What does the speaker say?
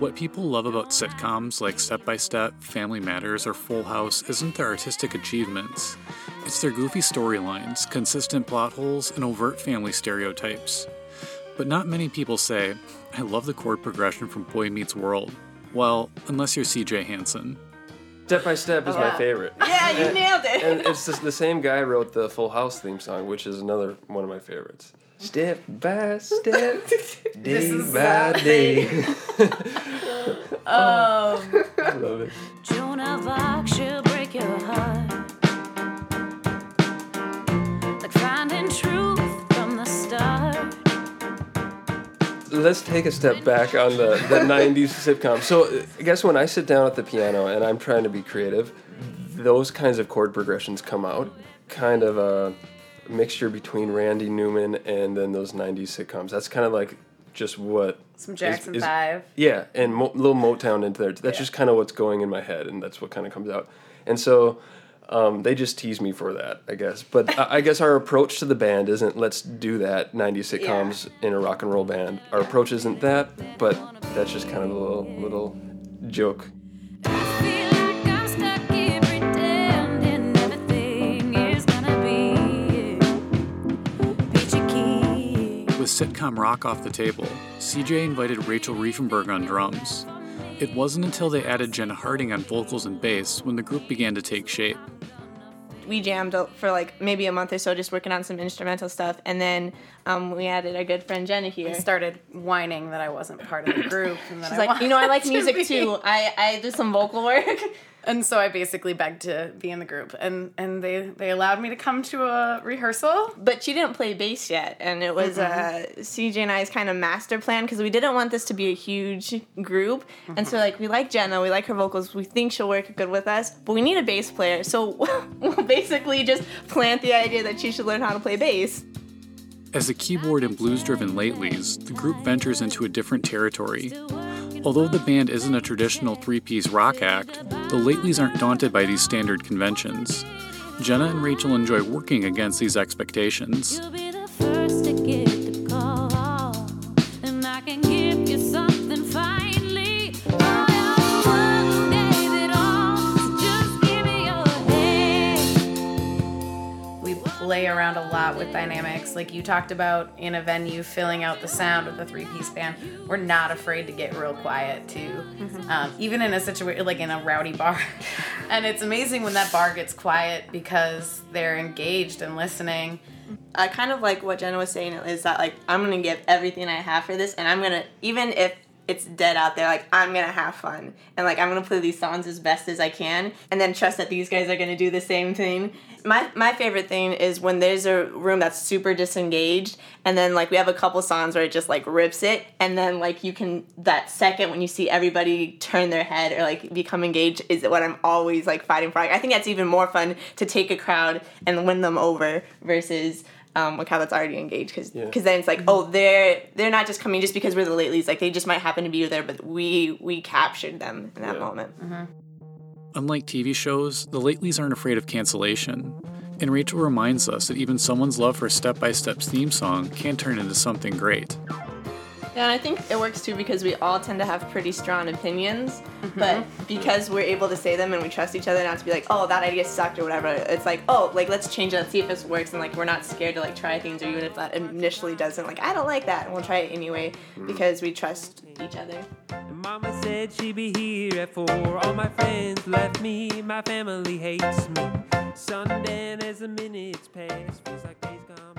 What people love about sitcoms like Step by Step, Family Matters, or Full House isn't their artistic achievements. It's their goofy storylines, consistent plot holes, and overt family stereotypes. But not many people say, I love the chord progression from Boy Meets World. Well, unless you're CJ Hansen. Step by Step is my Yeah. favorite. Yeah, you nailed it. And it's just the same guy wrote the Full House theme song, which is another one of my favorites. Step by step, day is by sad. day. um, I love it. Joan of Arc, she'll break your heart. Like finding truth Let's take a step back on the, the 90s sitcom. So, uh, I guess when I sit down at the piano and I'm trying to be creative, those kinds of chord progressions come out. Kind of a mixture between Randy Newman and then those 90s sitcoms. That's kind of like just what. some Jackson is- Five. Yeah, and mo- little Motown into there. That's Yeah. just kind of what's going in my head, and that's what kind of comes out. And so um, they just tease me for that, I guess. But I, I guess our approach to the band isn't let's do that 90 sitcoms in a rock and roll band. Our approach isn't that, but that's just kind of a little little joke. Feel like I'm stuck here pretending everything is gonna be peachy keen. With sitcom rock off the table, CJ invited Rachel Riefenberg on drums. It wasn't until they added Jenna Harding on vocals and bass when the group began to take shape. We jammed for like maybe a month or so just working on some instrumental stuff and then um, we added our good friend jenna here. I started whining that I wasn't part of the group, and that she's I like you know i like music be." too. I i do some vocal work And so I basically begged to be in the group, and and they they allowed me to come to a rehearsal. but she didn't play bass yet and it was uh, cj and i's kind of master plan because we didn't want this to be a huge group and so like we like jenna we like her vocals we think she'll work good with us but we need a bass player so we'll basically just plant the idea that she should learn how to play bass As the keyboard and blues driven Latelys, the group ventures into a different territory. Although the band isn't a traditional three piece rock act, the Latelys aren't daunted by these standard conventions. Jenna and Rachel enjoy working against these expectations. Play around a lot with dynamics, like you talked about in a venue, filling out the sound with a three piece band. We're not afraid to get real quiet too, um, even in a situation like in a rowdy bar. and it's amazing when that bar gets quiet because they're engaged and listening. I kind of like what Jenna was saying is that like I'm gonna give everything I have for this, and I'm gonna even if it's dead out there, like I'm gonna have fun, and like I'm gonna play these songs as best as I can, and then trust that these guys are gonna do the same thing. My my favorite thing is when there's a room that's super disengaged, and then like we have a couple songs where it just like rips it, and then like you can that second when you see everybody turn their head or like become engaged is what I'm always like fighting for. I think that's even more fun to take a crowd and win them over versus um, like how that's already engaged because Yeah. then it's like oh they're they're not just coming just because we're the latelys like they just might happen to be there but we we captured them in that Yeah. moment Unlike TV shows, the Latelys aren't afraid of cancellation. And Rachel reminds us that even someone's love for a Step by Step's theme song can turn into something great. Yeah and i think it works too because we all tend to have pretty strong opinions mm-hmm. but because we're able to say them and we trust each other not to be like oh that idea sucked or whatever it's like oh like let's change it let's see if this works and like we're not scared to like try things or even if that initially doesn't like i don't like that and we'll try it anyway mm-hmm. because we trust each other And Mama said she'd be here at four. All my friends left me, my family hates me. Sundown as the minutes pass, feels like days gone.